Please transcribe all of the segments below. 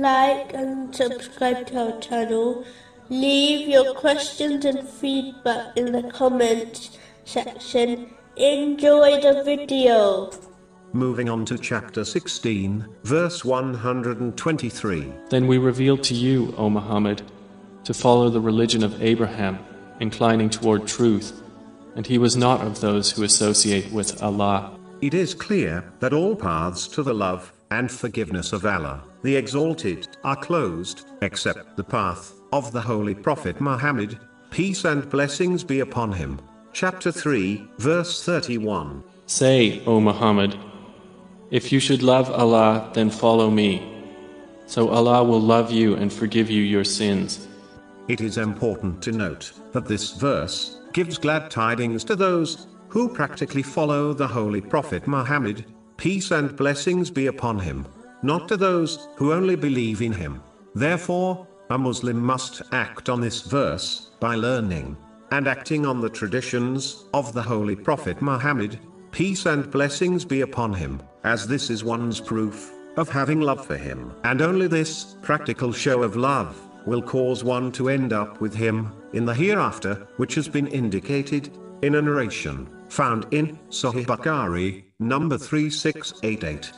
like and subscribe to our channel. Leave your questions and feedback in the comments section. Enjoy the video. Moving on to chapter 16, verse 123. Then we revealed to you, O Muhammad, to follow the religion of Abraham, inclining toward truth, and he was not of those who associate with Allah. It is clear that all paths to the love and forgiveness of Allah, the Exalted, are closed, except the path of the Holy Prophet Muhammad, peace and blessings be upon him. Chapter 3, verse 31. Say, O Muhammad, if you should love Allah, then follow me. So Allah will love you and forgive you your sins. It is important to note that this verse gives glad tidings to those who practically follow the Holy Prophet Muhammad, peace and blessings be upon him, not to those who only believe in him. Therefore, a Muslim must act on this verse by learning and acting on the traditions of the Holy Prophet Muhammad, peace and blessings be upon him, as this is one's proof of having love for him. And only this practical show of love will cause one to end up with him in the hereafter, which has been indicated in a narration found in Sahih Bukhari, number 3688.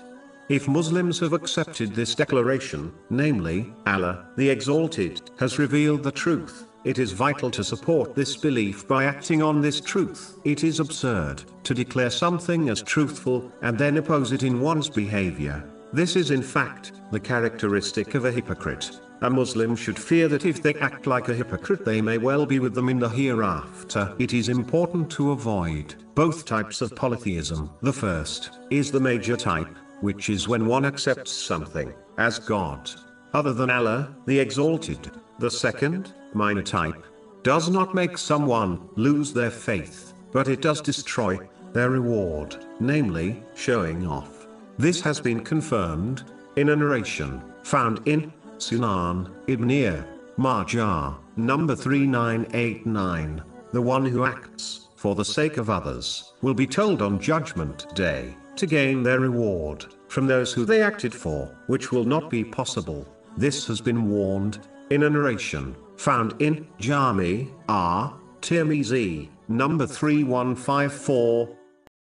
If Muslims have accepted this declaration, namely, Allah, the Exalted, has revealed the truth, it is vital to support this belief by acting on this truth. It is absurd to declare something as truthful and then oppose it in one's behavior. This is in fact the characteristic of a hypocrite. A Muslim should fear that if they act like a hypocrite they may well be with them in the hereafter. It is important to avoid both types of polytheism. The first is the major type, which is when one accepts something as God, other than Allah, the Exalted. The second, minor type, does not make someone lose their faith, but it does destroy their reward, namely, showing off. This has been confirmed in a narration found in Sunan Ibn Majah, number 3989. The one who acts for the sake of others will be told on Judgment Day to gain their reward from those who they acted for, which will not be possible. This has been warned in a narration found in Jami R. Tirmizi, number 3154,